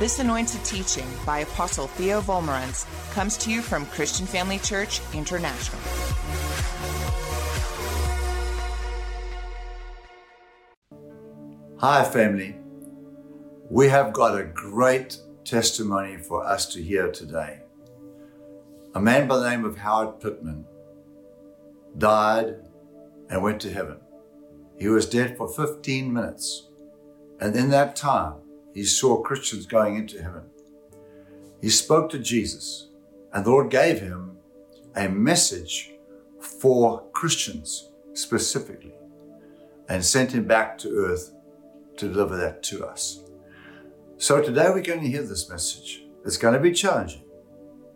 This anointed teaching by Apostle Theo Wolmarans comes to you from Christian Family Church International. Hi, family. We have got a great testimony for us to hear today. A man by the name of Howard Pittman died and went to heaven. He was dead for 15 minutes. And in that time, he saw Christians going into heaven. He spoke to Jesus, and the Lord gave him a message for Christians specifically and sent him back to earth to deliver that to us. So today we're going to hear this message. It's going to be challenging.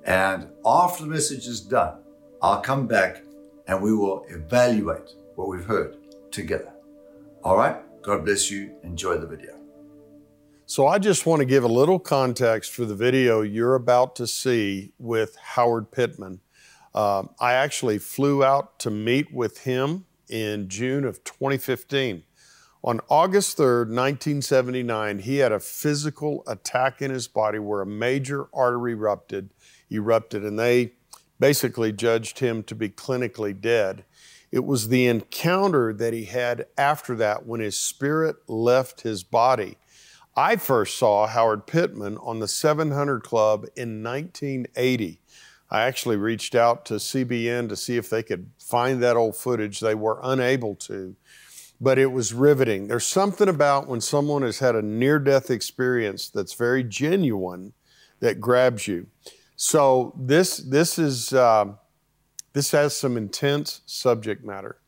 And after the message is done, I'll come back and we will evaluate what we've heard together. All right? God bless you. Enjoy the video. So, I just want to give a little context for the video you're about to see with Howard Pittman. Um, I actually flew out to meet with him in June of 2015. On August 3rd, 1979, he had a physical attack in his body where a major artery erupted, erupted, and they basically judged him to be clinically dead. It was the encounter that he had after that when his spirit left his body. I first saw Howard Pittman on the 700 Club in 1980. I actually reached out to CBN to see if they could find that old footage. They were unable to, but it was riveting. There's something about when someone has had a near death experience that's very genuine that grabs you. So this this is uh, this has some intense subject matter.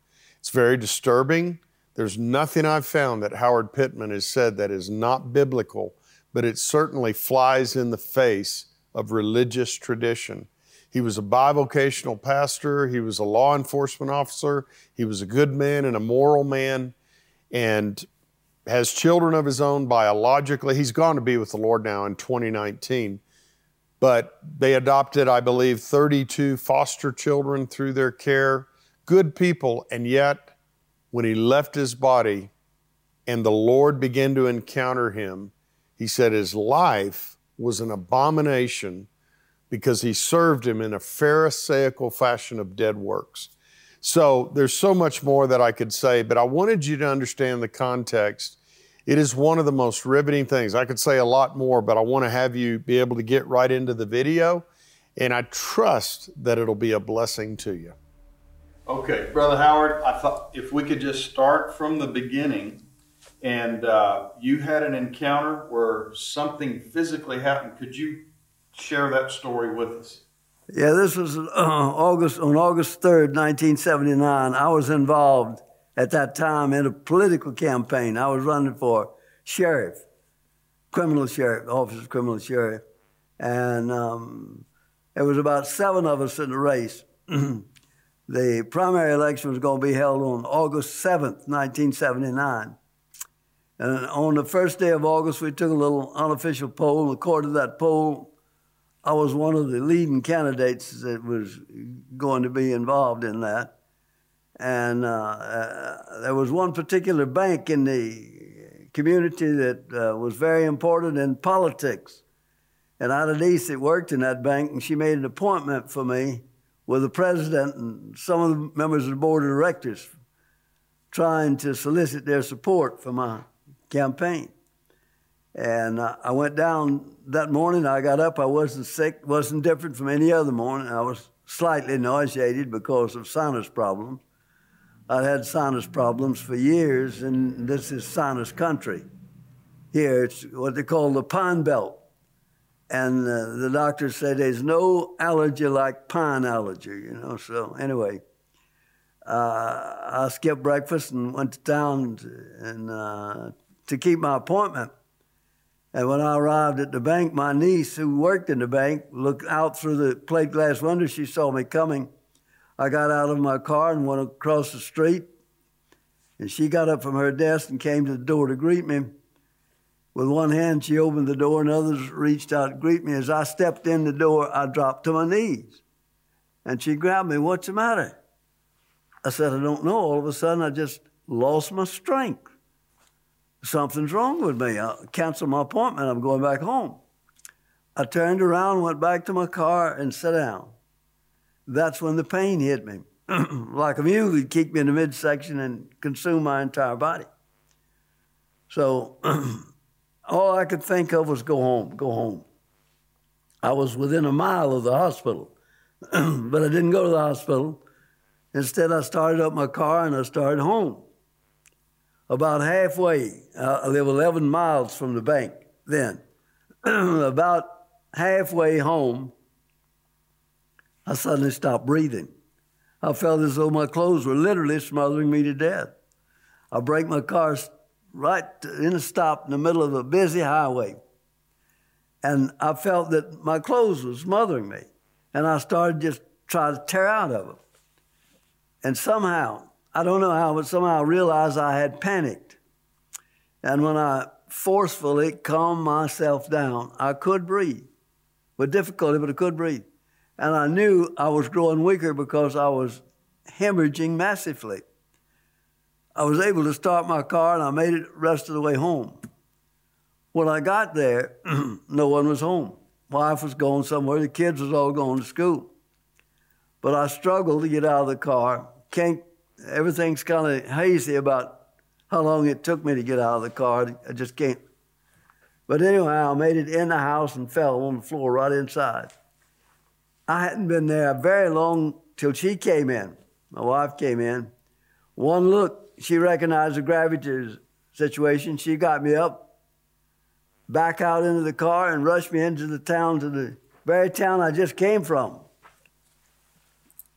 It's very disturbing. There's nothing I've found that Howard Pittman has said that is not biblical, but it certainly flies in the face of religious tradition. He was a bivocational pastor, he was a law enforcement officer, he was a good man and a moral man, and has children of his own biologically. He's gone to be with the Lord now in 2019 but they adopted, I believe, 32 foster children through their care. Good people, and yet when he left his body and the Lord began to encounter him, he said his life was an abomination because he served him in a Pharisaical fashion of dead works. So there's so much more that I could say, but I wanted you to understand the context it is one of the most riveting things. I could say a lot more, but I want to have you be able to get right into the video, and I trust that it'll be a blessing to you. Okay, Brother Howard, I thought if we could just start from the beginning. And uh, you had an encounter where something physically happened. Could you share that story with us? Yeah, this was uh, August on August third, nineteen seventy nine. I was involved at that time in a political campaign. I was running for sheriff, criminal sheriff, office of criminal sheriff. And um, there was about seven of us in the race. the primary election was going to be held on August 7th, 1979. And on the first day of August, we took a little unofficial poll. According to that poll, I was one of the leading candidates that was going to be involved in that. And uh, uh, there was one particular bank in the community that uh, was very important in politics. And I had a niece that worked in that bank, and she made an appointment for me with the president and some of the members of the board of directors, trying to solicit their support for my campaign. And I went down that morning. I got up. I wasn't sick, wasn't different from any other morning. I was slightly nauseated because of sinus problems. I'd had sinus problems for years, and this is sinus country. Here, it's what they call the pine belt. And uh, the doctor said there's no allergy like pine allergy, you know. So, anyway, uh, I skipped breakfast and went to town to, and, uh, to keep my appointment. And when I arrived at the bank, my niece, who worked in the bank, looked out through the plate glass window. She saw me coming I got out of my car and went across the street. And she got up from her desk and came to the door to greet me. With one hand, she opened the door, and others reached out to greet me. As I stepped in the door, I dropped to my knees. And she grabbed me. What's the matter? I said, I don't know. All of a sudden, I just lost my strength. Something's wrong with me. I canceled my appointment. I'm going back home. I turned around, went back to my car, and sat down. That's when the pain hit me. like a mule, it kicked me in the midsection and consumed my entire body. So all I could think of was go home, go home. I was within a mile of the hospital, but I didn't go to the hospital. Instead, I started up my car and I started home. About halfway, uh, I live 11 miles from the bank then. About halfway home, I suddenly stopped breathing. I felt as though my clothes were literally smothering me to death. I braked my car right in a stop in the middle of a busy highway. And I felt that my clothes were smothering me. And I started just trying to tear out of them. And somehow, I don't know how, but somehow I realized I had panicked. And when I forcefully calmed myself down, I could breathe with difficulty, but I could breathe. And I knew I was growing weaker because I was hemorrhaging massively. I was able to start my car and I made it the rest of the way home. When I got there, no one was home. Wife was going somewhere, the kids was all going to school. But I struggled to get out of the car. Can't, everything's kind of hazy about how long it took me to get out of the car. I just can't. But anyhow, I made it in the house and fell on the floor right inside. I hadn't been there very long till she came in. My wife came in. One look, she recognized the gravity situation. She got me up, back out into the car, and rushed me into the town to the very town I just came from.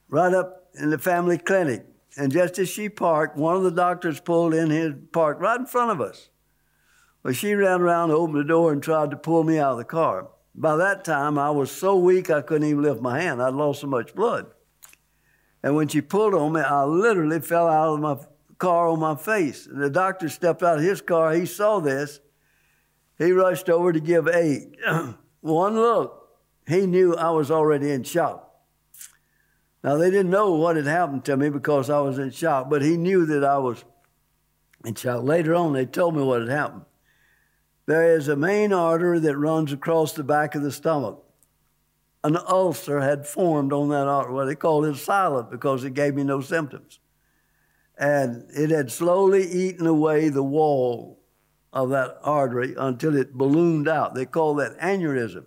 Right up in the family clinic. And just as she parked, one of the doctors pulled in his park right in front of us. Well, she ran around, opened the door, and tried to pull me out of the car. By that time, I was so weak I couldn't even lift my hand. I'd lost so much blood. And when she pulled on me, I literally fell out of my car on my face. And the doctor stepped out of his car. He saw this. He rushed over to give aid. One look, he knew I was already in shock. Now, they didn't know what had happened to me because I was in shock, but he knew that I was in shock. Later on, they told me what had happened. There is a main artery that runs across the back of the stomach. An ulcer had formed on that artery. Well, they called it silent because it gave me no symptoms. And it had slowly eaten away the wall of that artery until it ballooned out. They call that aneurysm.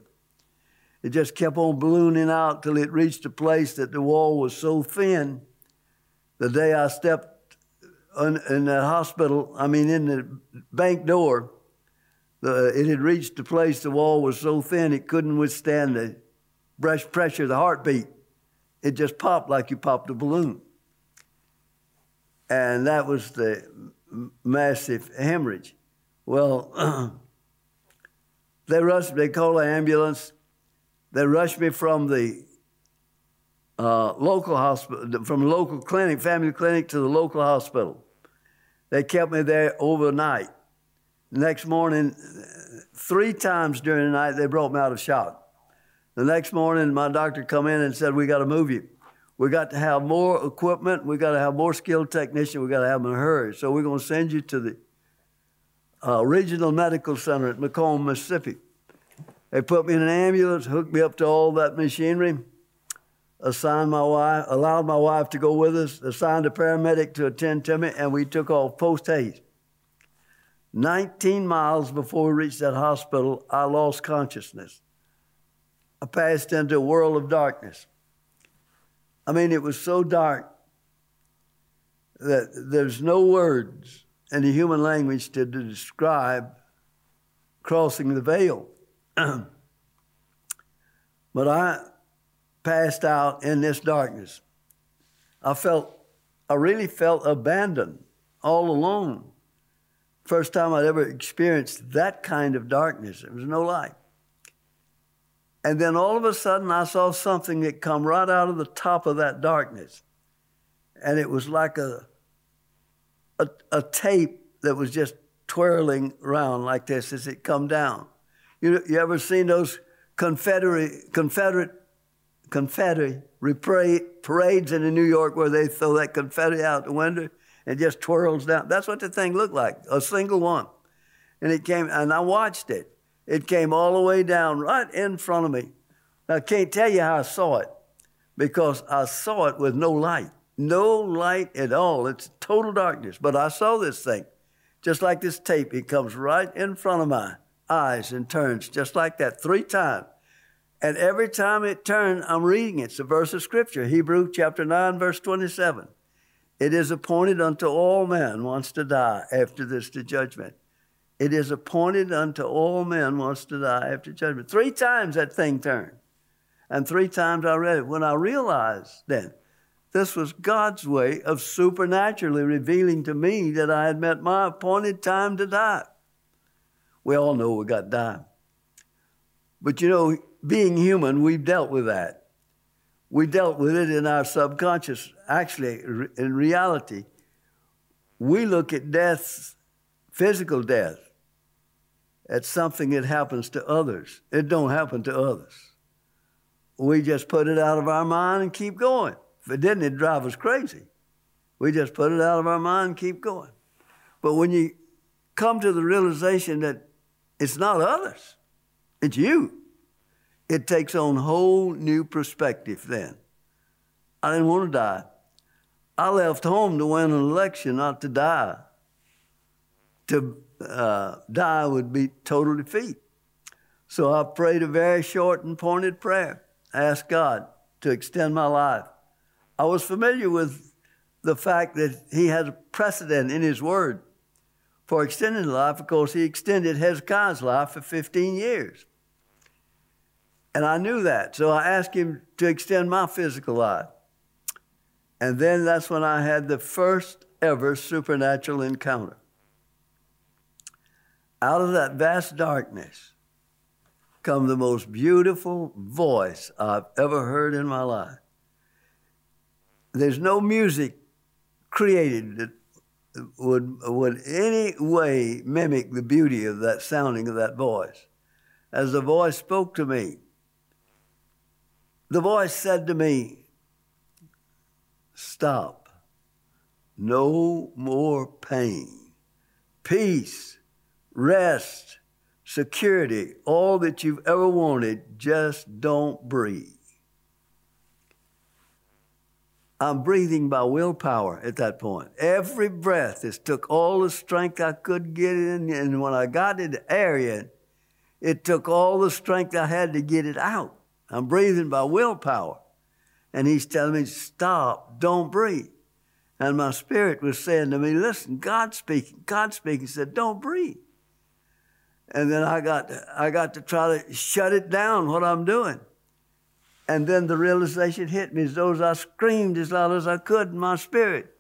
It just kept on ballooning out till it reached a place that the wall was so thin. The day I stepped in, in the hospital, I mean, in the bank door, the, it had reached a place the wall was so thin it couldn't withstand the pressure of the heartbeat. It just popped like you popped a balloon. And that was the massive hemorrhage. Well, they rushed, they called an ambulance. They rushed me from the uh, local hospital, from local clinic, family clinic, to the local hospital. They kept me there overnight. The next morning, three times during the night, they brought me out of shock. The next morning, my doctor come in and said, "We got to move you. We got to have more equipment. We got to have more skilled technicians. We got to have them in a hurry. So we're going to send you to the uh, Regional Medical Center at McComb, Mississippi." They put me in an ambulance, hooked me up to all that machinery, assigned my wife, allowed my wife to go with us, assigned a paramedic to attend to me, and we took off post haste. 19 miles before we reached that hospital, I lost consciousness. I passed into a world of darkness. I mean, it was so dark that there's no words in the human language to describe crossing the veil. but I passed out in this darkness. I felt, I really felt abandoned, all alone. First time I'd ever experienced that kind of darkness. There was no light. And then all of a sudden, I saw something that come right out of the top of that darkness. And it was like a, a, a tape that was just twirling around like this as it come down. You, you ever seen those Confederate, Confederate, Confederate parades in New York where they throw that confetti out the window? and just twirls down. That's what the thing looked like, a single one. And it came, and I watched it. It came all the way down right in front of me. I can't tell you how I saw it because I saw it with no light. No light at all. It's total darkness. But I saw this thing. Just like this tape, it comes right in front of my eyes and turns just like that three times. And every time it turned, I'm reading it. It's a verse of scripture, Hebrew chapter 9, verse 27. It is appointed unto all men once to die, after this the judgment. It is appointed unto all men once to die after judgment. Three times that thing turned. And three times I read it. When I realized then this was God's way of supernaturally revealing to me that I had met my appointed time to die. We all know we got die. But you know, being human, we've dealt with that. We dealt with it in our subconscious. Actually, in reality, we look at death, physical death, as something that happens to others. It don't happen to others. We just put it out of our mind and keep going. If it didn't, it'd drive us crazy. We just put it out of our mind and keep going. But when you come to the realization that it's not others, it's you it takes on whole new perspective then. I didn't want to die. I left home to win an election, not to die. To uh, die would be total defeat. So I prayed a very short and pointed prayer. I asked God to extend my life. I was familiar with the fact that He had a precedent in His Word for extending life. Of course, He extended Hezekiah's life for 15 years. And I knew that. So I asked him to extend my physical life. And then that's when I had the first ever supernatural encounter. Out of that vast darkness come the most beautiful voice I've ever heard in my life. There's no music created that would, would any way mimic the beauty of that sounding of that voice. As the voice spoke to me, the voice said to me, Stop. No more pain. Peace, rest, security, all that you've ever wanted, just don't breathe. I'm breathing by willpower at that point. Every breath has took all the strength I could get in, and when I got in the area, it took all the strength I had to get it out. I'm breathing by willpower. And he's telling me, stop, don't breathe. And my spirit was saying to me, listen, God speaking, God speaking said, don't breathe. And then I got, to, I got to try to shut it down, what I'm doing. And then the realization hit me as though I screamed as loud as I could in my spirit.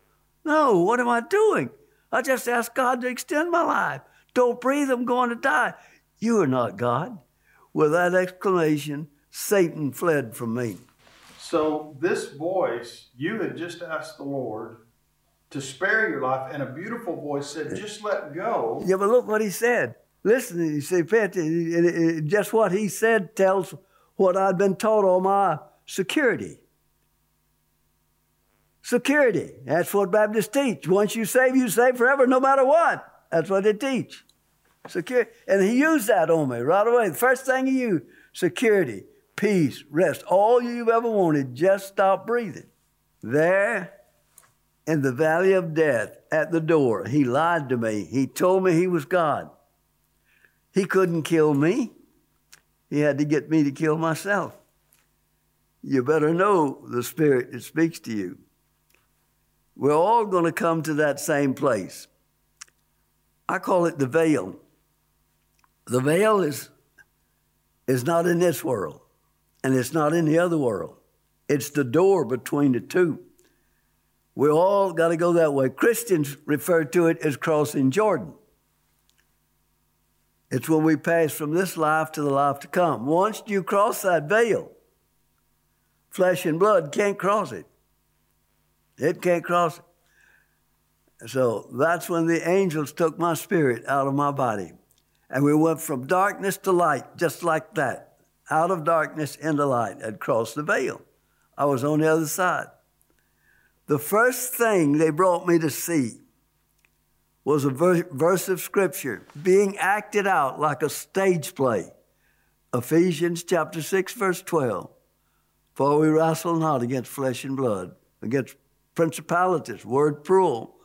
No, what am I doing? I just asked God to extend my life. Don't breathe, I'm going to die. You are not God. With that exclamation, Satan fled from me. So, this voice, you had just asked the Lord to spare your life, and a beautiful voice said, Just let go. Yeah, but look what he said. Listen, you see, just what he said tells what I'd been taught on my security. Security. That's what Baptists teach. Once you save, you save forever, no matter what. That's what they teach. Security. And he used that on me right away. The first thing he used, security peace, rest, all you've ever wanted, just stop breathing. There in the valley of death at the door, he lied to me. He told me he was God. He couldn't kill me. He had to get me to kill myself. You better know the Spirit that speaks to you. We're all going to come to that same place. I call it the veil. The veil is, is not in this world and it's not in the other world. It's the door between the two. We all got to go that way. Christians refer to it as crossing Jordan. It's when we pass from this life to the life to come. Once you cross that veil, flesh and blood can't cross it. It can't cross it. So that's when the angels took my spirit out of my body. And we went from darkness to light, just like that out of darkness into light. I'd crossed the veil. I was on the other side. The first thing they brought me to see was a verse of Scripture being acted out like a stage play. Ephesians chapter 6, verse 12. For we wrestle not against flesh and blood, against principalities, word plural,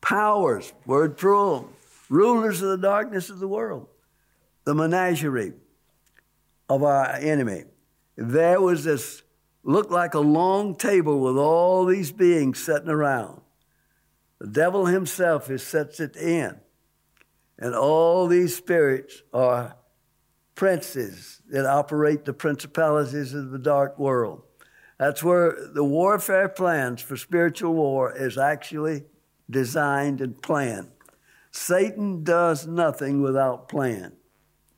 powers, word plural, rulers of the darkness of the world, the menagerie of our enemy. There was this, looked like a long table with all these beings sitting around. The devil himself is sits it in. And all these spirits are princes that operate the principalities of the dark world. That's where the warfare plans for spiritual war is actually designed and planned. Satan does nothing without plan.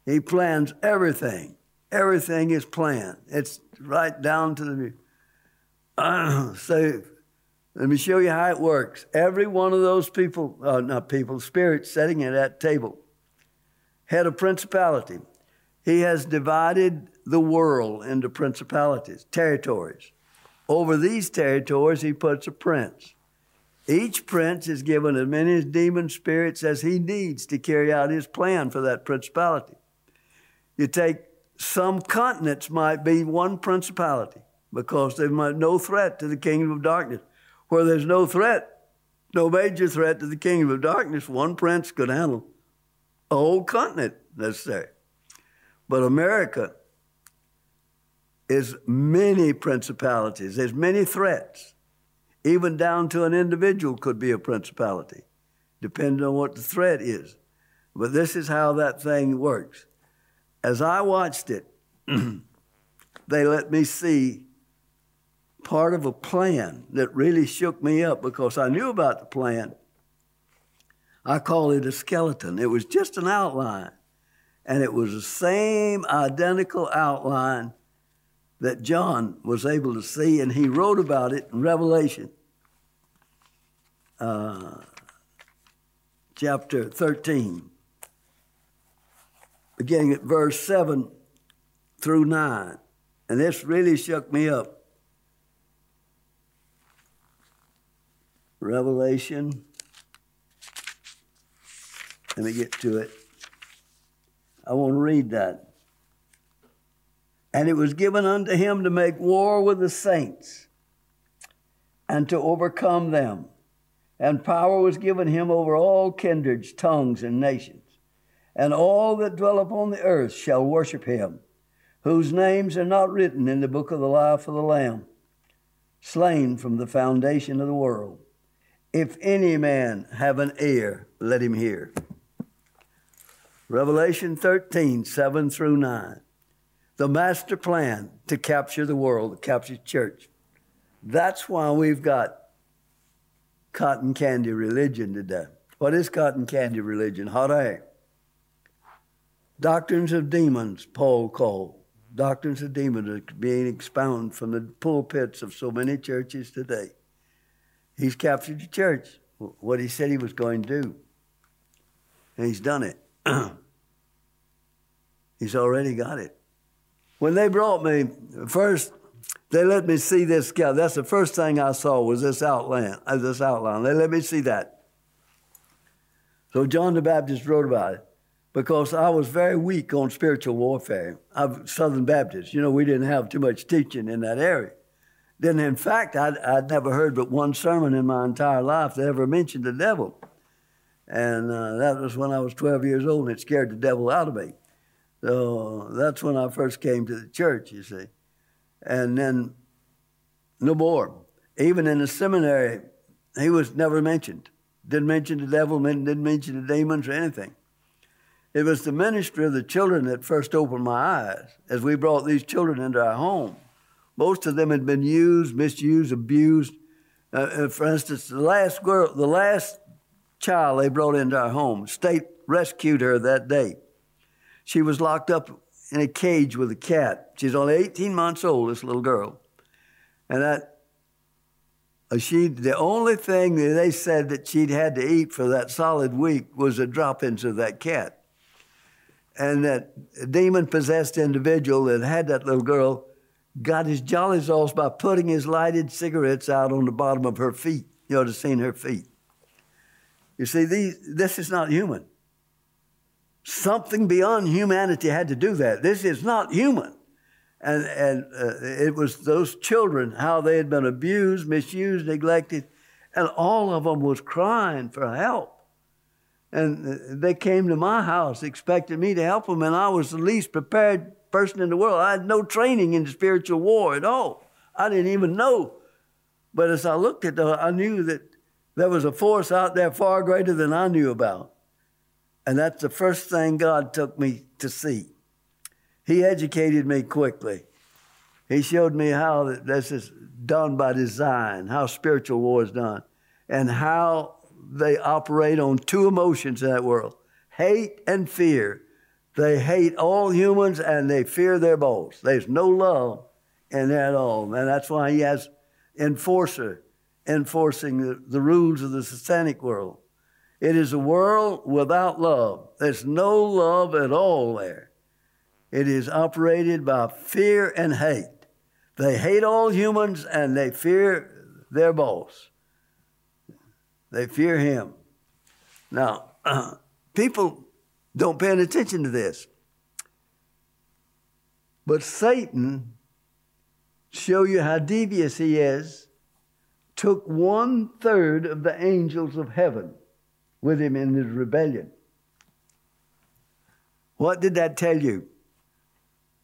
He plans everything. Everything is planned. It's right down to the. Uh, so let me show you how it works. Every one of those people, uh, not people, spirits sitting at that table, had a principality. He has divided the world into principalities, territories. Over these territories, he puts a prince. Each prince is given as many demon spirits as he needs to carry out his plan for that principality. You take some continents might be one principality because they might no threat to the kingdom of darkness. Where there's no threat, no major threat to the kingdom of darkness, one prince could handle a whole continent let's say. But America is many principalities. There's many threats. Even down to an individual could be a principality, depending on what the threat is. But this is how that thing works. As I watched it, they let me see part of a plan that really shook me up because I knew about the plan. I call it a skeleton. It was just an outline and it was the same identical outline that John was able to see, and he wrote about it in Revelation uh, chapter 13, beginning at verse 7 through 9. And this really shook me up. Revelation, let me get to it. I want to read that. And it was given unto him to make war with the saints and to overcome them. And power was given him over all kindreds, tongues, and nations. And all that dwell upon the earth shall worship him, whose names are not written in the book of the life of the Lamb, slain from the foundation of the world. If any man have an ear, let him hear. Revelation 13, 7 through 9. The master plan to capture the world, to capture church. That's why we've got cotton candy religion today. What is cotton candy religion? Hot air. Doctrines of demons, Paul called. Doctrines of demons are being expounded from the pulpits of so many churches today. He's captured the church, what he said he was going to do. And he's done it. He's already got it. When they brought me, first they let me see this guy. That's the first thing I saw was this outline. Uh, this outline. They let me see that. So John the Baptist wrote about it because I was very weak on spiritual warfare. I'm Southern Baptist. You know, we didn't have too much teaching in that area. Then, in fact, I'd, I'd never heard but one sermon in my entire life that ever mentioned the devil. And uh, that was when I was 12 years old, and it scared the devil out of me. So that's when I first came to the church, you see. And then no more. Even in the seminary, he was never mentioned. Didn't mention the devil, didn't mention the demons or anything. It was the ministry of the children that first opened my eyes as we brought these children into our home. Most of them had been used, misused, abused. Uh, uh, for instance, the last girl, the last child they brought into our home, state rescued her that day. She was locked up in a cage with a cat. She's only 18 months old, this little girl. And that uh, she the only thing that they said that she'd had to eat for that solid week was the droppings of that cat. And that demon possessed individual that had that little girl got his jollies off by putting his lighted cigarettes out on the bottom of her feet, you ought to have seen her feet. You see, these, this is not human. Something beyond humanity had to do that. This is not human. And, and uh, it was those children, how they had been abused, misused, neglected, and all of them was crying for help. And uh, they came to my house expecting me to help them, and I was the least prepared person in the world. I had no training in spiritual war at all. I didn't even know. But as I looked at them, I knew that there was a force out there far greater than I knew about. And that's the first thing God took me to see. He educated me quickly. He showed me how this is done by design, how spiritual war is done, and how they operate on two emotions in that world hate and fear. They hate all humans and they fear their boss. There's no love in that at all. And that's why he has enforcer enforcing the, the rules of the satanic world. It is a world without love. There's no love at all there. It is operated by fear and hate. They hate all humans and they fear their boss. They fear him. Now, uh, people don't pay any attention to this. But Satan, show you how devious he is, took one third of the angels of heaven with him in his rebellion. What did that tell you?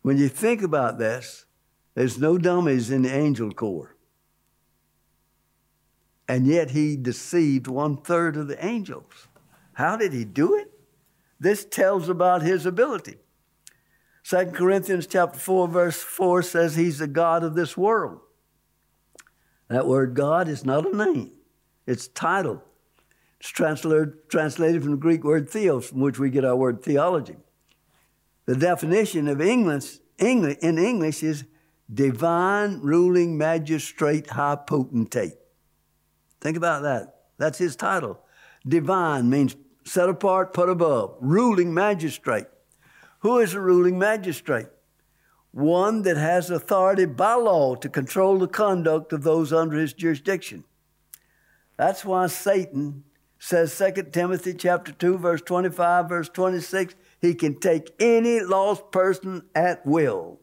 When you think about this, there's no dummies in the angel corps. And yet he deceived one third of the angels. How did he do it? This tells about his ability. 2 Corinthians chapter 4, verse 4 says he's the God of this world. That word God is not a name, it's title. It's translated, translated from the Greek word theos, from which we get our word theology. The definition of English, English in English is divine ruling magistrate high potentate. Think about that. That's his title. Divine means set apart, put above. Ruling magistrate. Who is a ruling magistrate? One that has authority by law to control the conduct of those under his jurisdiction. That's why Satan says 2 Timothy chapter 2 verse 25 verse 26 he can take any lost person at will.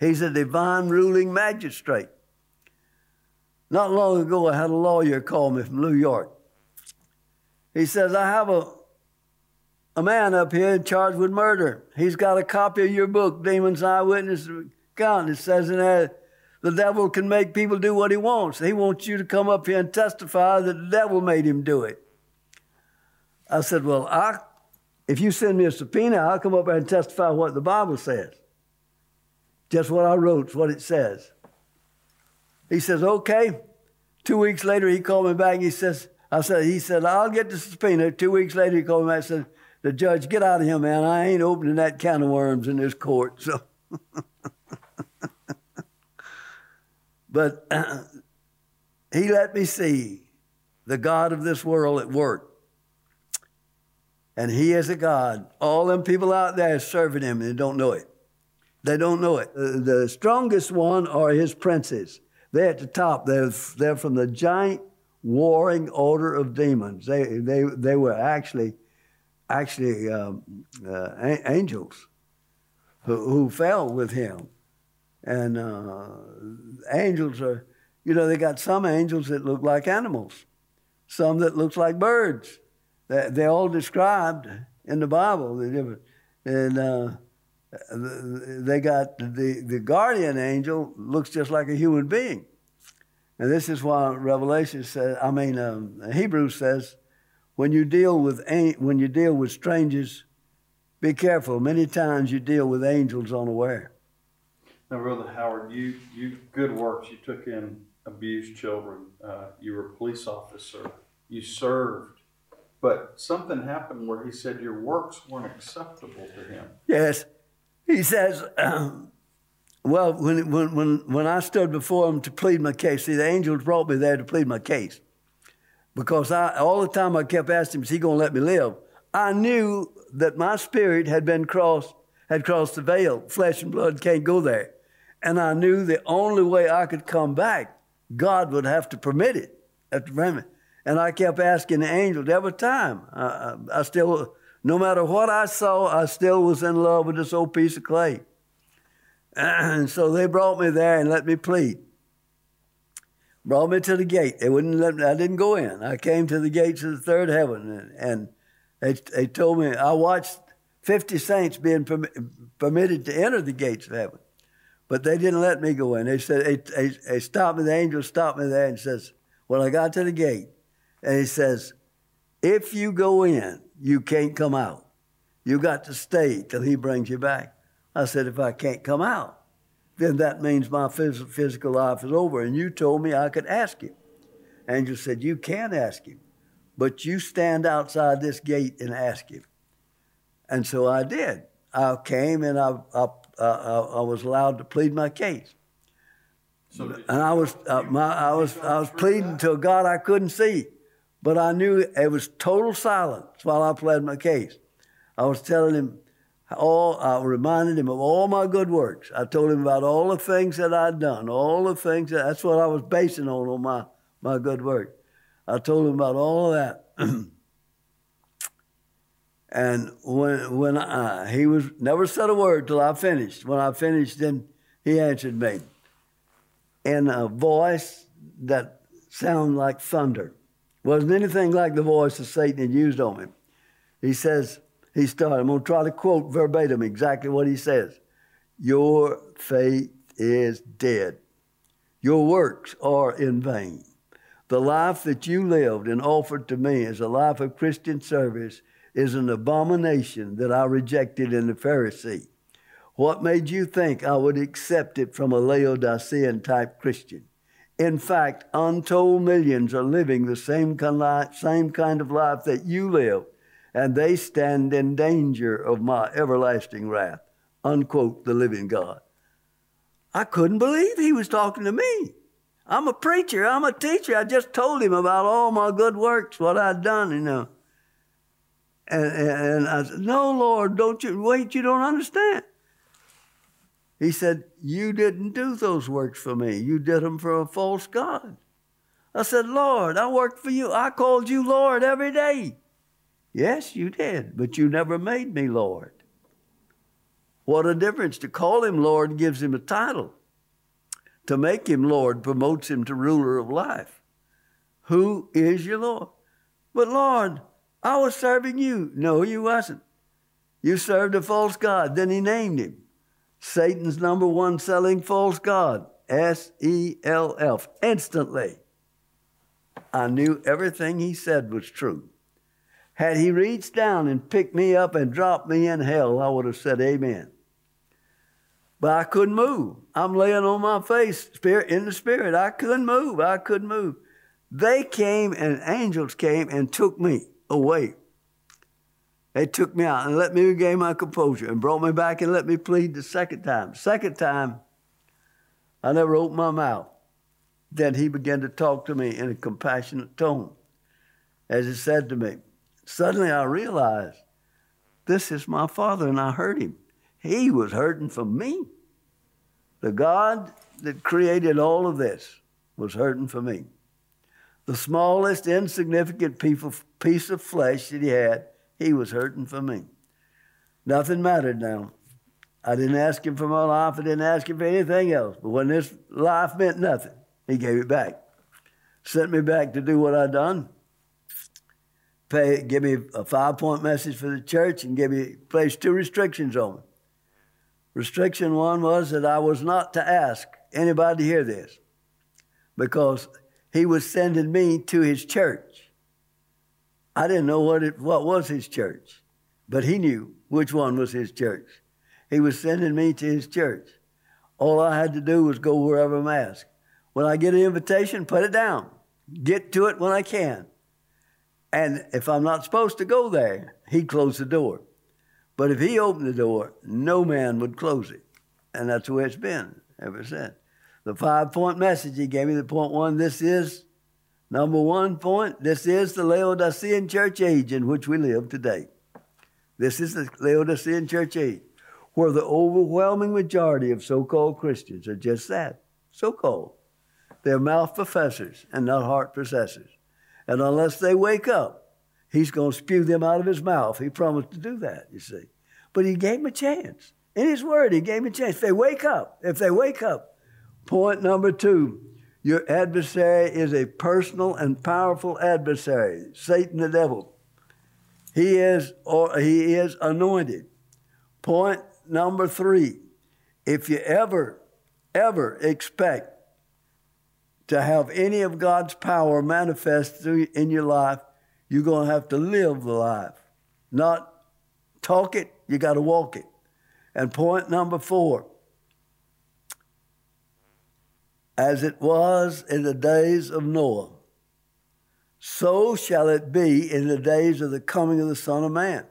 He's a divine ruling magistrate. Not long ago, I had a lawyer call me from New York. He says, I have a, a man up here charged with murder. He's got a copy of your book, Demon's Eyewitness Account. It says in there, the devil can make people do what he wants. He wants you to come up here and testify that the devil made him do it. I said, Well, I if you send me a subpoena, I'll come up here and testify what the Bible says. Just what I wrote, what it says. He says, okay. Two weeks later, he called me back. He says, I said, he said, I'll get the subpoena. Two weeks later, he called me and said, the judge, get out of here, man. I ain't opening that can of worms in this court. So, but uh, he let me see the God of this world at work and he is a God. All them people out there serving him and they don't know it. They don't know it. The strongest one are his princes. They're at the top. They're, they're from the giant warring order of demons. They, they, they were actually, actually um, uh, angels who, who fell with him. And uh, angels are, you know, they got some angels that look like animals, some that looks like birds. They're all described in the Bible. And uh, they got the, the guardian angel looks just like a human being. And this is why Revelation says, I mean, um, Hebrews says, when you deal with when you deal with strangers, be careful. Many times you deal with angels unaware. Now, Brother Howard, you you good works. You took in abused children. Uh, you were a police officer. You served but something happened where he said your works weren't acceptable to him. Yes. He says, um, well, when, when, when, when I stood before him to plead my case, see, the angels brought me there to plead my case. Because I, all the time I kept asking him, is he going to let me live? I knew that my spirit had been crossed, had crossed the veil. Flesh and blood can't go there. And I knew the only way I could come back, God would have to permit it. And I kept asking the angels every time. I, I still, no matter what I saw, I still was in love with this old piece of clay. And so they brought me there and let me plead. Brought me to the gate. They wouldn't let me, I didn't go in. I came to the gates of the third heaven and, and they, they told me, I watched 50 saints being permitted to enter the gates of heaven. But they didn't let me go in. They said, they, they, they stopped me, the angel stopped me there and says, Well, I got to the gate. And he says, If you go in, you can't come out. You got to stay till he brings you back. I said, If I can't come out, then that means my physical life is over. And you told me I could ask him. Angel said, You can ask him, but you stand outside this gate and ask him. And so I did. I came and I, I, I, I was allowed to plead my case. So and I was, uh, my, I was, I was pleading to a God I couldn't see, but I knew it was total silence while I pled my case. I was telling him I reminded him of all my good works. I told him about all the things that I'd done, all the things that, that's what I was basing on, on my, my good work. I told him about all of that. And when when I, he was never said a word till I finished. When I finished, then he answered me in a voice that sounded like thunder. Wasn't anything like the voice that Satan had used on him. He says, he started, I'm going to try to quote verbatim exactly what he says. Your faith is dead. Your works are in vain. The life that you lived and offered to me as a life of Christian service is an abomination that I rejected in the Pharisee. What made you think I would accept it from a Laodicean type Christian? In fact, untold millions are living the same kind of life that you live, and they stand in danger of my everlasting wrath. Unquote, the living God. I couldn't believe he was talking to me. I'm a preacher, I'm a teacher. I just told him about all my good works, what I'd done, you know. And, and I said, No, Lord, don't you wait, you don't understand. He said, You didn't do those works for me. You did them for a false God. I said, Lord, I worked for you. I called you Lord every day. Yes, you did, but you never made me Lord. What a difference. To call him Lord gives him a title. To make him Lord promotes him to ruler of life. Who is your Lord? But Lord, I was serving you. No, you wasn't. You served a false God. Then he named him Satan's number one selling false God, S E L F. Instantly, I knew everything he said was true. Had he reached down and picked me up and dropped me in hell, I would have said amen. But I couldn't move. I'm laying on my face, spirit in the spirit. I couldn't move. I couldn't move. They came and angels came and took me away. They took me out and let me regain my composure and brought me back and let me plead the second time. Second time, I never opened my mouth. Then he began to talk to me in a compassionate tone. As he said to me, suddenly I realized this is my father, and I heard him. He was hurting for me. The God that created all of this was hurting for me the smallest insignificant piece of flesh that he had, he was hurting for me. Nothing mattered now. I didn't ask him for my life. I didn't ask him for anything else. But when this life meant nothing, he gave it back. Sent me back to do what I'd done. Pay, give me a five point message for the church and give me placed two restrictions on me. Restriction one was that I was not to ask anybody to hear this because he was sending me to his church. I didn't know what, it, what was his church, but he knew which one was his church. He was sending me to his church. All I had to do was go wherever I'm asked. When I get an invitation, put it down. Get to it when I can. And if I'm not supposed to go there, he'd close the door. But if he opened the door, no man would close it. And that's the way it's been ever since the five point message he gave me. The point one this is number one point this is the Laodicean church age in which we live today. This is the Laodicean church age where the overwhelming majority of so called Christians are just that so called. They're mouth professors and not heart possessors. And unless they wake up, he's going to spew them out of his mouth. He promised to do that, you see. But he gave them a chance. In his word, he gave them a chance. If they wake up, if they wake up, point number two, your adversary is a personal and powerful adversary, Satan the devil. He is or he is anointed. Point number 3. If you ever ever expect to have any of God's power manifest in your life, you're going to have to live the life. Not talk it, you got to walk it. And point number 4 as it was in the days of Noah, so shall it be in the days of the coming of the Son of Man.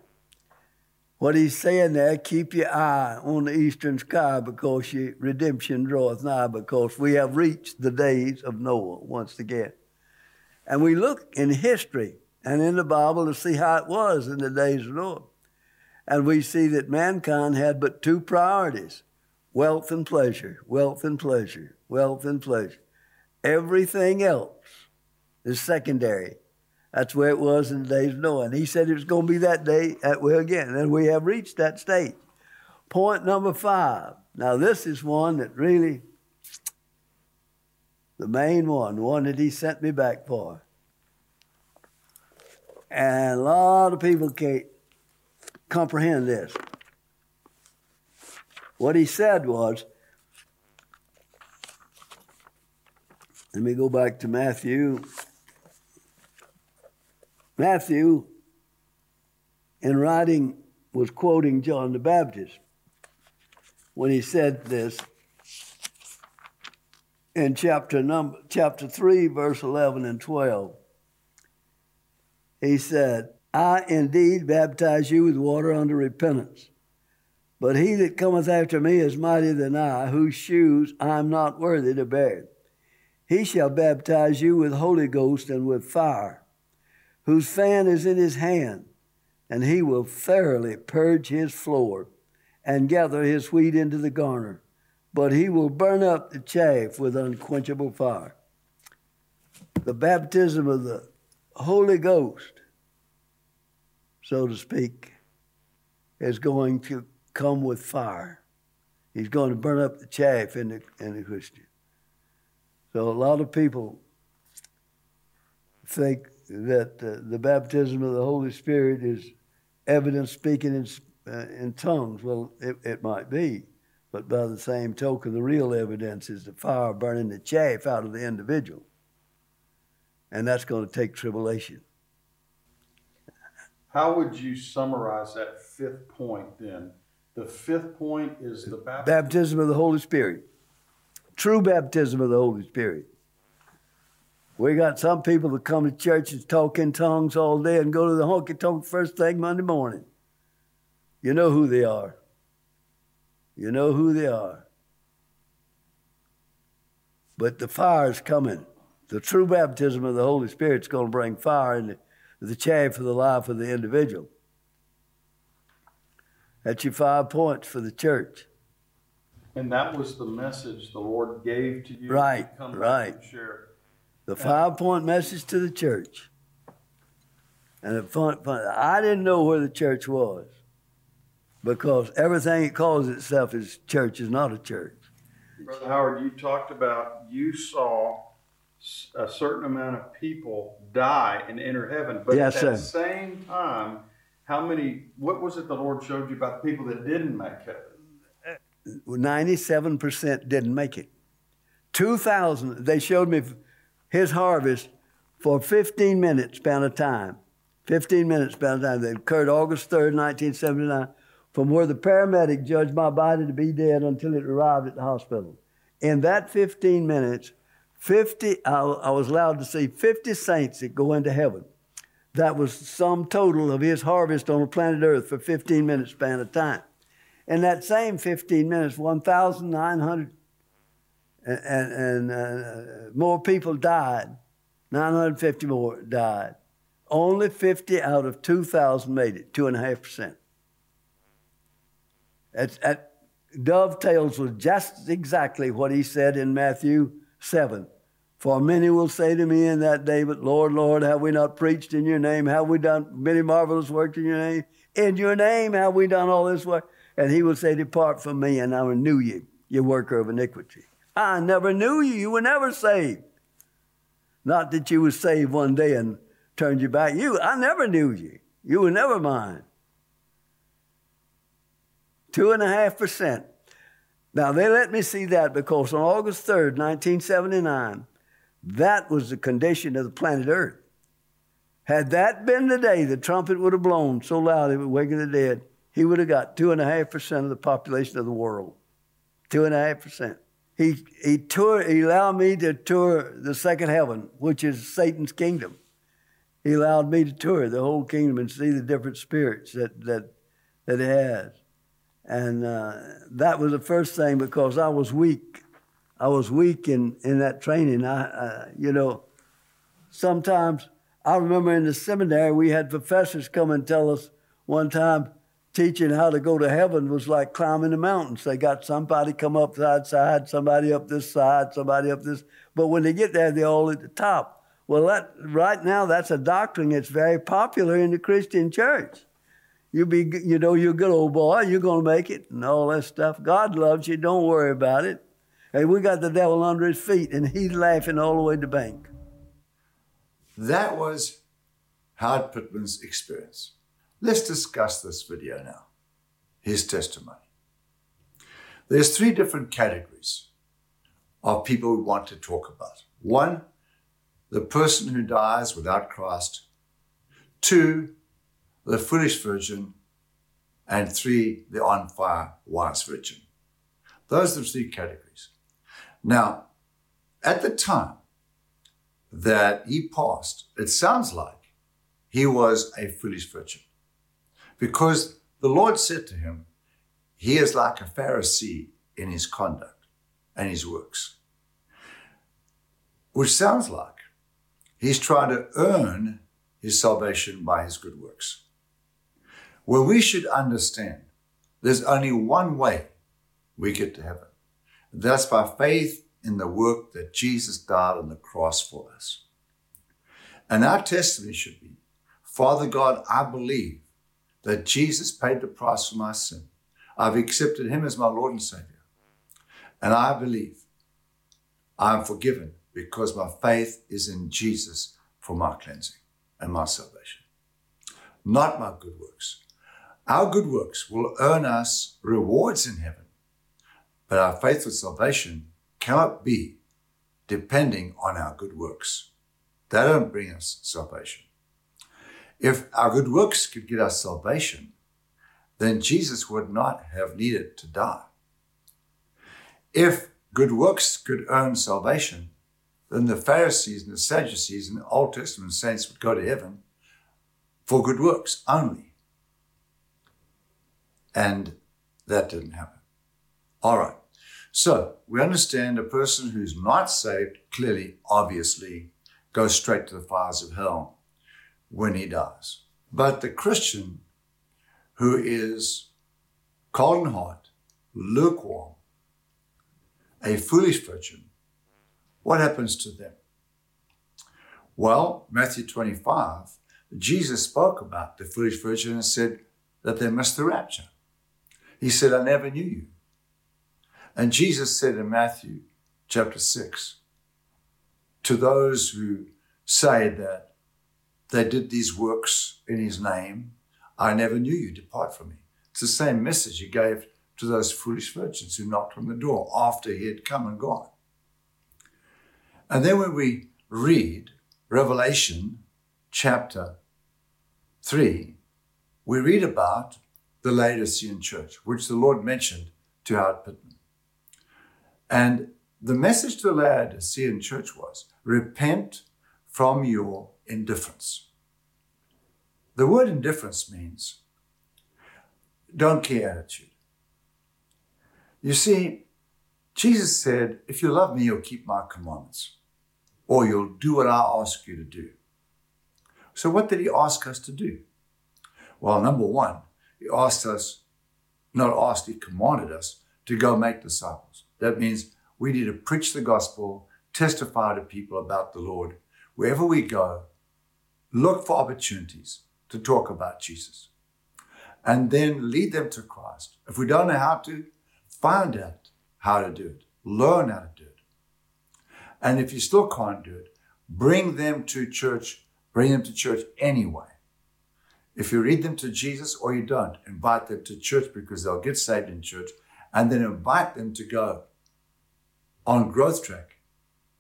What he's saying there, keep your eye on the eastern sky because your redemption draweth nigh, because we have reached the days of Noah once again. And we look in history and in the Bible to see how it was in the days of Noah. And we see that mankind had but two priorities wealth and pleasure, wealth and pleasure, wealth and pleasure. Everything else is secondary. That's where it was in the days of Noah. And he said it was going to be that day that way again. And we have reached that state. Point number five. Now, this is one that really, the main one, one that he sent me back for. And a lot of people can't comprehend this. What he said was, let me go back to Matthew. Matthew, in writing, was quoting John the Baptist when he said this in chapter number chapter 3 verse 11 and 12 he said i indeed baptize you with water unto repentance but he that cometh after me is mightier than I, whose shoes I am not worthy to bear. He shall baptize you with Holy Ghost and with fire, whose fan is in his hand, and he will thoroughly purge his floor and gather his wheat into the garner, but he will burn up the chaff with unquenchable fire. The baptism of the Holy Ghost, so to speak, is going to come with fire. He's going to burn up the chaff in the, in the Christian. So a lot of people think that uh, the baptism of the Holy Spirit is evidence speaking in, uh, in tongues. Well, it, it might be, but by the same token, the real evidence is the fire burning the chaff out of the individual. And that's going to take tribulation. How would you summarize that fifth point then? The fifth point is the baptism. baptism of the Holy Spirit. True baptism of the Holy Spirit. We got some people that come to church and talk in tongues all day and go to the honky tonk first thing Monday morning. You know who they are. You know who they are. But the fire is coming. The true baptism of the Holy Spirit is going to bring fire in the, chaff of the life of the individual. That's your five points for the church. And that was the message the Lord gave to you. Right, to right. share. The five point message to the church. And the fun, fun, I didn't know where the church was because everything it calls itself is church is not a church. Brother Howard, you talked about you saw a certain amount of people die and enter heaven, but yes, at that sir. same time, how many, what was it the Lord showed you about the people that didn't make heaven? 97% didn't make it. 2,000, they showed me his harvest for 15 minutes span of time. 15 minutes span of time. They occurred August 3rd, 1979, from where the paramedic judged my body to be dead until it arrived at the hospital. In that 15 minutes, 50, I, I was allowed to see 50 saints that go into heaven. That was sum total of his harvest on the planet Earth for 15 minutes span of time. In that same 15 minutes, 1,900 and, and, uh, more people died. 950 more died. Only 50 out of 2,000 made it, 2.5%. That, that dovetails with just exactly what he said in Matthew 7 For many will say to me in that day, But Lord, Lord, have we not preached in your name? Have we done many marvelous works in your name? In your name have we done all this work? And he will say, Depart from me, and I will knew you, you worker of iniquity. I never knew you. You were never saved. Not that you were saved one day and turned you back. You, I never knew you. You were never mine. Two and a half percent. Now, they let me see that because on August 3rd, 1979, that was the condition of the planet Earth. Had that been the day, the trumpet would have blown so loud it would wake the dead. He would have got 2.5% of the population of the world. 2.5%. He he toured, he allowed me to tour the second heaven, which is Satan's kingdom. He allowed me to tour the whole kingdom and see the different spirits that that that it has. And uh, that was the first thing because I was weak. I was weak in, in that training. I, uh, you know, sometimes I remember in the seminary we had professors come and tell us one time teaching how to go to heaven was like climbing the mountains. They got somebody come up that side, somebody up this side, somebody up this. But when they get there, they're all at the top. Well, that right now that's a doctrine that's very popular in the Christian church. You be, you know, you're a good old boy. You're going to make it, and all that stuff. God loves you. Don't worry about it. Hey, we got the devil under his feet, and he's laughing all the way to the bank. That was Howard Pittman's experience. Let's discuss this video now. His testimony. There's three different categories of people we want to talk about. One, the person who dies without Christ. Two, the foolish virgin, and three, the on fire wise virgin. Those are the three categories. Now, at the time that he passed, it sounds like he was a foolish virgin because the Lord said to him, He is like a Pharisee in his conduct and his works, which sounds like he's trying to earn his salvation by his good works. Well, we should understand there's only one way we get to heaven. That's by faith in the work that Jesus died on the cross for us. And our testimony should be Father God, I believe that Jesus paid the price for my sin. I've accepted him as my Lord and Savior. And I believe I am forgiven because my faith is in Jesus for my cleansing and my salvation, not my good works. Our good works will earn us rewards in heaven, but our faith with salvation cannot be depending on our good works. They don't bring us salvation. If our good works could get us salvation, then Jesus would not have needed to die. If good works could earn salvation, then the Pharisees and the Sadducees and the Old Testament saints would go to heaven for good works only. And that didn't happen. All right. So we understand a person who's not saved, clearly, obviously, goes straight to the fires of hell when he dies. But the Christian who is cold and lukewarm, a foolish virgin, what happens to them? Well, Matthew 25, Jesus spoke about the foolish virgin and said that they missed the rapture. He said, I never knew you. And Jesus said in Matthew chapter 6 to those who say that they did these works in his name, I never knew you, depart from me. It's the same message he gave to those foolish virgins who knocked on the door after he had come and gone. And then when we read Revelation chapter 3, we read about the Laodicean church, which the Lord mentioned to Howard Pittman. And the message to the Laodicean church was repent from your indifference. The word indifference means don't care attitude. You see, Jesus said, if you love me, you'll keep my commandments, or you'll do what I ask you to do. So, what did he ask us to do? Well, number one, he asked us, not asked, he commanded us to go make disciples. That means we need to preach the gospel, testify to people about the Lord. Wherever we go, look for opportunities to talk about Jesus and then lead them to Christ. If we don't know how to, find out how to do it, learn how to do it. And if you still can't do it, bring them to church, bring them to church anyway. If you lead them to Jesus or you don't, invite them to church because they'll get saved in church and then invite them to go on growth track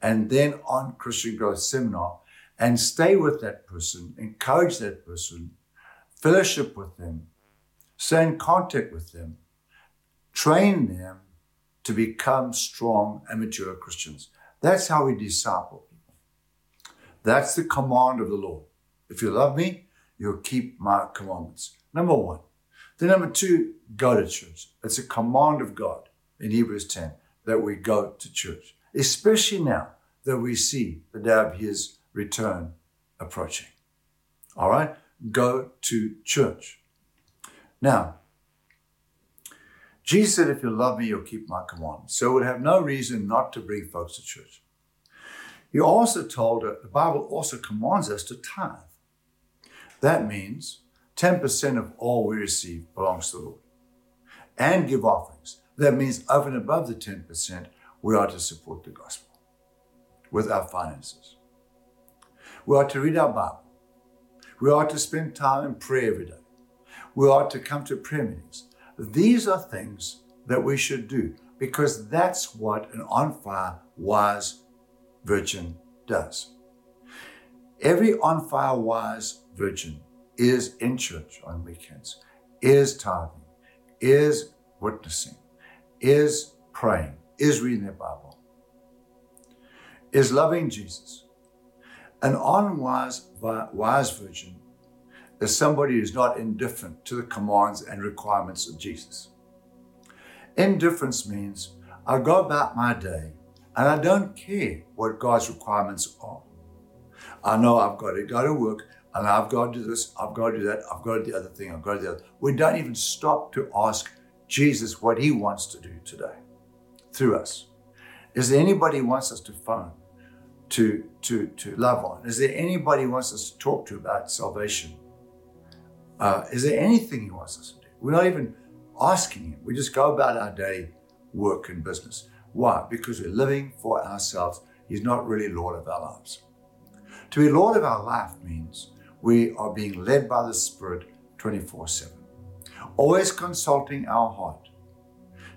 and then on Christian growth seminar and stay with that person, encourage that person, fellowship with them, stay in contact with them, train them to become strong and mature Christians. That's how we disciple people. That's the command of the Lord. If you love me, you'll keep my commandments. Number one. Then number two, go to church. It's a command of God in Hebrews 10 that we go to church, especially now that we see the day of his return approaching. All right? Go to church. Now, Jesus said, If you love me, you'll keep my commandments. So we'd have no reason not to bring folks to church. He also told, uh, the Bible also commands us to tithe. That means 10% of all we receive belongs to the Lord. And give offerings. That means over and above the 10%, we are to support the gospel with our finances. We ought to read our Bible. We ought to spend time in prayer every day. We ought to come to prayer meetings. These are things that we should do because that's what an on fire, wise virgin does. Every on fire, wise virgin is in church on weekends, is tithing, is witnessing, is praying, is reading their Bible, is loving Jesus. An unwise, wise virgin is somebody who's not indifferent to the commands and requirements of Jesus. Indifference means I go about my day and I don't care what God's requirements are. I know I've got to go to work and I've got to do this, I've got to do that, I've got to do the other thing, I've got to do the other. We don't even stop to ask Jesus what he wants to do today through us. Is there anybody who wants us to phone, to, to, to love on? Is there anybody who wants us to talk to about salvation? Uh, is there anything he wants us to do? We're not even asking him. We just go about our day work and business. Why? Because we're living for ourselves. He's not really Lord of our lives. To be Lord of our life means we are being led by the Spirit 24 7, always consulting our heart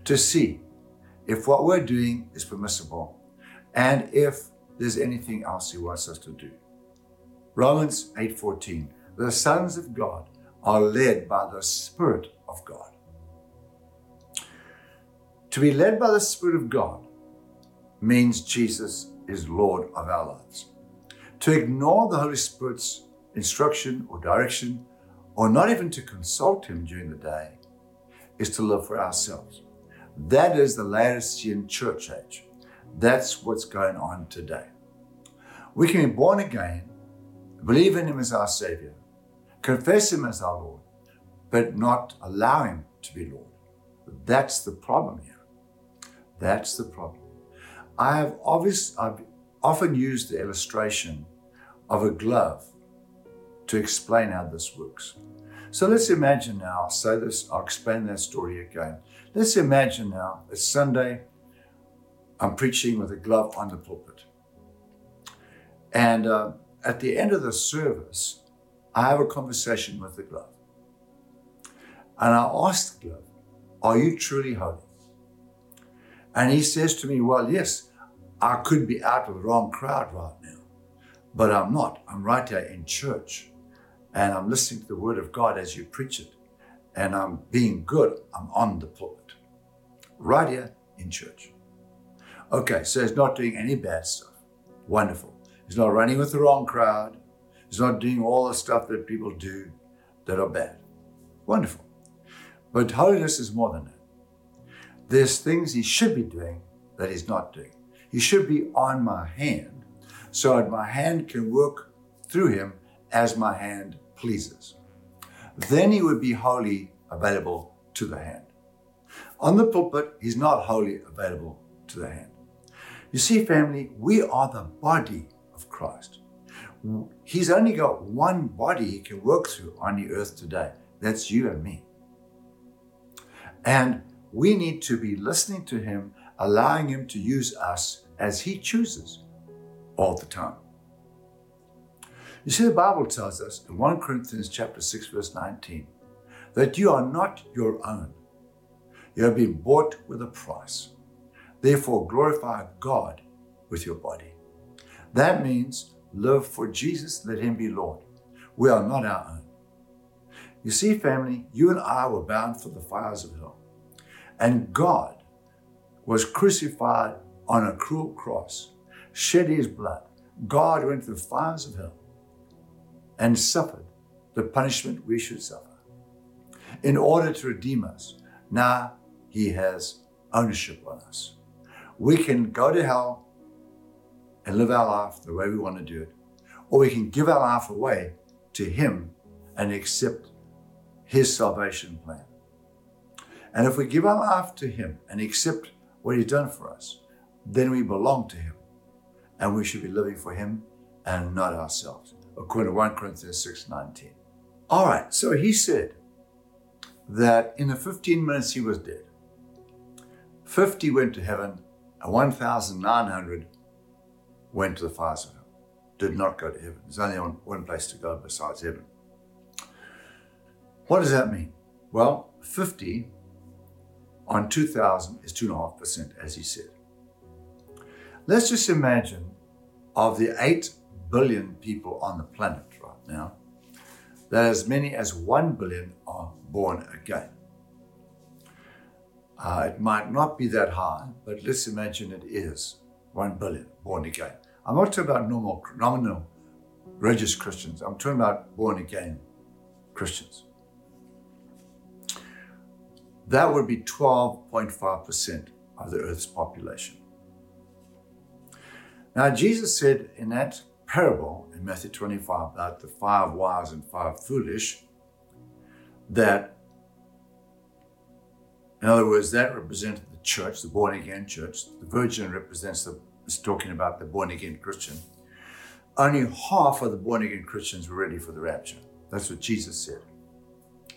to see if what we're doing is permissible and if there's anything else he wants us to do. Romans 8:14 The sons of God are led by the Spirit of God. To be led by the Spirit of God means Jesus is Lord of our lives. To ignore the Holy Spirit's instruction or direction, or not even to consult Him during the day, is to live for ourselves. That is the Laodicean church age. That's what's going on today. We can be born again, believe in Him as our Savior, confess Him as our Lord, but not allow Him to be Lord. That's the problem here. That's the problem. I have obvious, I've often used the illustration of a glove to explain how this works. So let's imagine now, I'll say this, I'll explain that story again. Let's imagine now, it's Sunday, I'm preaching with a glove on the pulpit. And uh, at the end of the service, I have a conversation with the glove. And I ask the glove, Are you truly holy? And he says to me, Well, yes, I could be out of the wrong crowd right now, but I'm not. I'm right here in church and I'm listening to the word of God as you preach it, and I'm being good, I'm on the pulpit, right here in church. Okay, so he's not doing any bad stuff. Wonderful. He's not running with the wrong crowd. He's not doing all the stuff that people do that are bad. Wonderful. But holiness is more than that. There's things he should be doing that he's not doing. He should be on my hand so that my hand can work through him as my hand pleases. Then he would be wholly available to the hand. On the pulpit, he's not wholly available to the hand. You see, family, we are the body of Christ. He's only got one body he can work through on the earth today. That's you and me. And we need to be listening to him, allowing him to use us as he chooses all the time. You see, the Bible tells us in 1 Corinthians chapter 6, verse 19, that you are not your own. You have been bought with a price. Therefore, glorify God with your body. That means live for Jesus, let him be Lord. We are not our own. You see, family, you and I were bound for the fires of hell. And God was crucified on a cruel cross, shed his blood. God went through the fires of hell and suffered the punishment we should suffer in order to redeem us. Now he has ownership on us. We can go to hell and live our life the way we want to do it, or we can give our life away to him and accept his salvation plan. And if we give our life to him and accept what he's done for us, then we belong to him and we should be living for him and not ourselves, according to 1 Corinthians 6:19. All right, so he said that in the 15 minutes he was dead, 50 went to heaven and 1,900 went to the fires of hell, did not go to heaven. There's only one place to go besides heaven. What does that mean? Well, 50 on 2,000 is 2.5%, as he said. Let's just imagine of the 8 billion people on the planet right now, that as many as 1 billion are born again. Uh, it might not be that high, but let's imagine it is 1 billion born again. I'm not talking about normal, nominal religious Christians. I'm talking about born again Christians. That would be 12.5% of the earth's population. Now, Jesus said in that parable in Matthew 25 about the five wise and five foolish that, in other words, that represented the church, the born again church. The virgin represents the, is talking about the born again Christian. Only half of the born again Christians were ready for the rapture. That's what Jesus said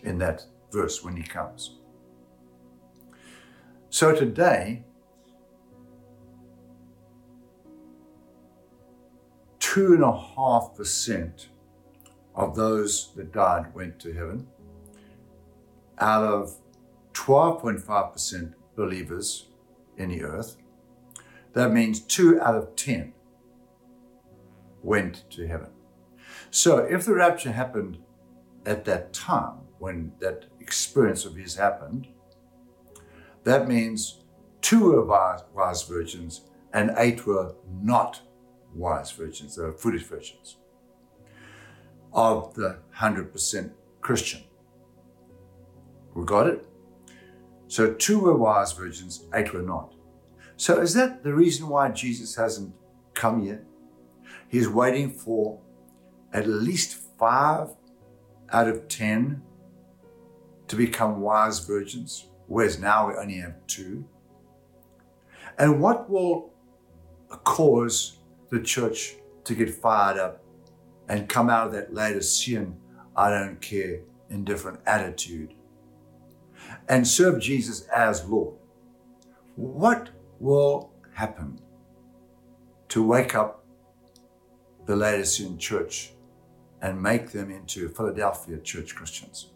in that verse when he comes. So today, two and a half percent of those that died went to heaven out of 12.5% believers in the earth. That means two out of 10 went to heaven. So if the rapture happened at that time, when that experience of his happened, that means two were wise, virgins and eight were not wise virgins, the foolish virgins of the 100% Christian. We got it? So two were wise virgins, eight were not. So is that the reason why Jesus hasn't come yet? He's waiting for at least five out of ten to become wise virgins, whereas now we only have two. And what will cause the church to get fired up and come out of that Laodicean, I don't care, indifferent attitude and serve Jesus as Lord, what will happen to wake up the Laodicean church and make them into Philadelphia church Christians?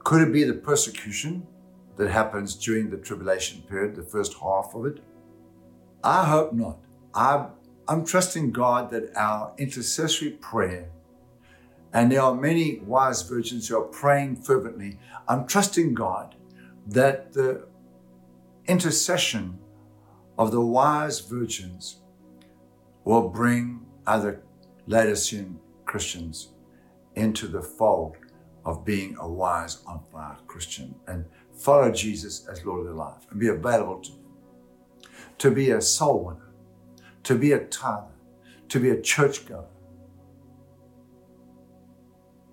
Could it be the persecution that happens during the tribulation period, the first half of it? I hope not. I'm, I'm trusting God that our intercessory prayer, and there are many wise virgins who are praying fervently. I'm trusting God that the intercession of the wise virgins will bring other Laodicean Christians into the fold of being a wise, on fire Christian and follow Jesus as Lord of their life and be available to them, to be a soul winner to be a tither, to be a churchgoer.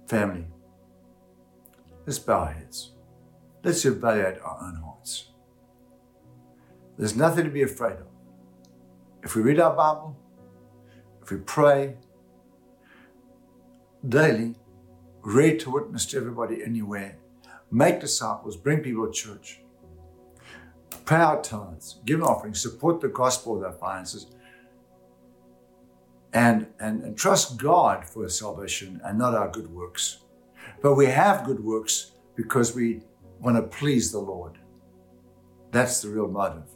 Family, let's bow our heads. Let's evaluate our own hearts. There's nothing to be afraid of. if we read our Bible, if we pray daily, read to witness to everybody anywhere, make disciples, bring people to church, pay our tithes, give offerings, support the gospel with our finances, and, and, and trust God for salvation and not our good works. But we have good works because we want to please the Lord. That's the real motive.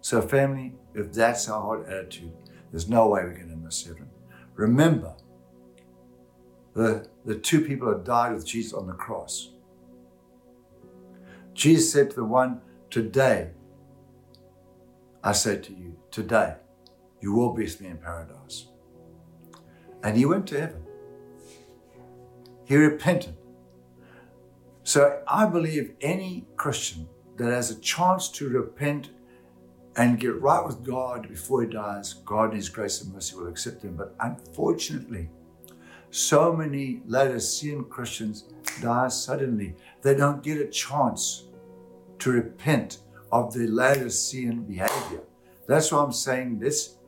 So, family, if that's our heart attitude, there's no way we're going to miss heaven. Remember, the, the two people that died with Jesus on the cross. Jesus said to the one, Today, I say to you, today, you will be with me in paradise. And he went to heaven. He repented. So I believe any Christian that has a chance to repent and get right with God before he dies, God in his grace and mercy will accept him. But unfortunately, so many Laodicean Christians die suddenly. They don't get a chance to repent of their Laodicean behavior. That's why I'm saying let's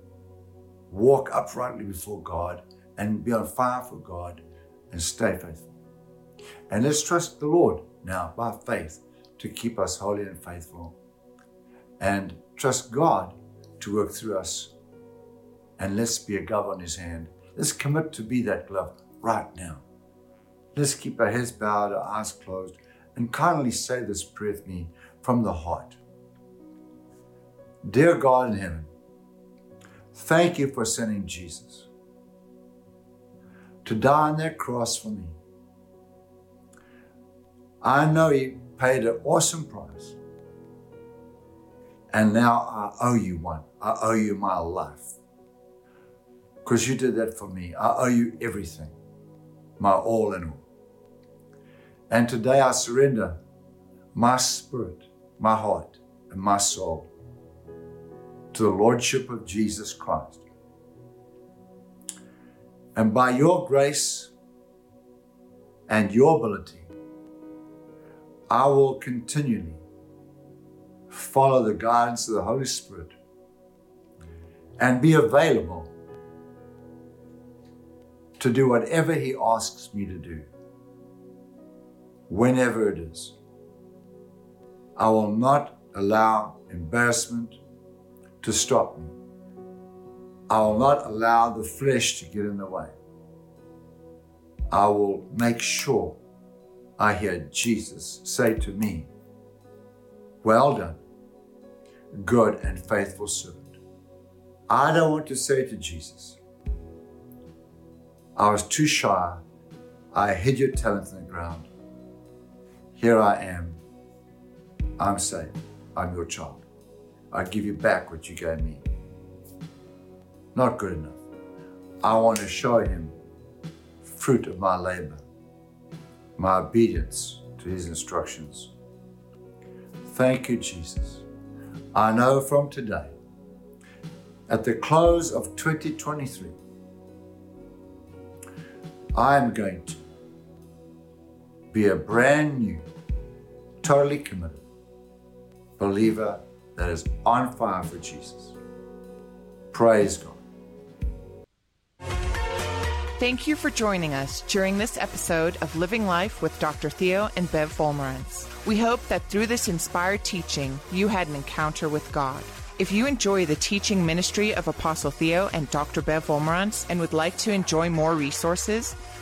walk uprightly before God and be on fire for God and stay faithful. And let's trust the Lord now by faith to keep us holy and faithful. And trust God to work through us. And let's be a glove on his hand. Let's commit to be that glove right now. Let's keep our heads bowed, our eyes closed, and kindly say this prayer with me from the heart. Dear God in heaven, thank you for sending Jesus to die on that cross for me. I know He paid an awesome price. And now I owe you one. I owe you my life. Because you did that for me. I owe you everything, my all in all. And today I surrender my spirit, my heart, and my soul to the Lordship of Jesus Christ. And by your grace and your ability, I will continually follow the guidance of the Holy Spirit and be available to do whatever He asks me to do, whenever it is. I will not allow embarrassment to stop me. I will not allow the flesh to get in the way. I will make sure I hear Jesus say to me, Well done, good and faithful servant. I don't want to say to Jesus, I was too shy. I hid your talent in the ground. Here I am. I'm saved. I'm your child. I give you back what you gave me. Not good enough. I want to show him fruit of my labor, my obedience to his instructions. Thank you, Jesus. I know from today, at the close of 2023, I am going to be a brand new, totally committed believer that is on fire for Jesus. Praise God. Thank you for joining us during this episode of Living Life with Dr. Theo and Bev Wolmarans. We hope that through this inspired teaching, you had an encounter with God. If you enjoy the teaching ministry of Apostle Theo and Dr. Bev Wolmarans and would like to enjoy more resources,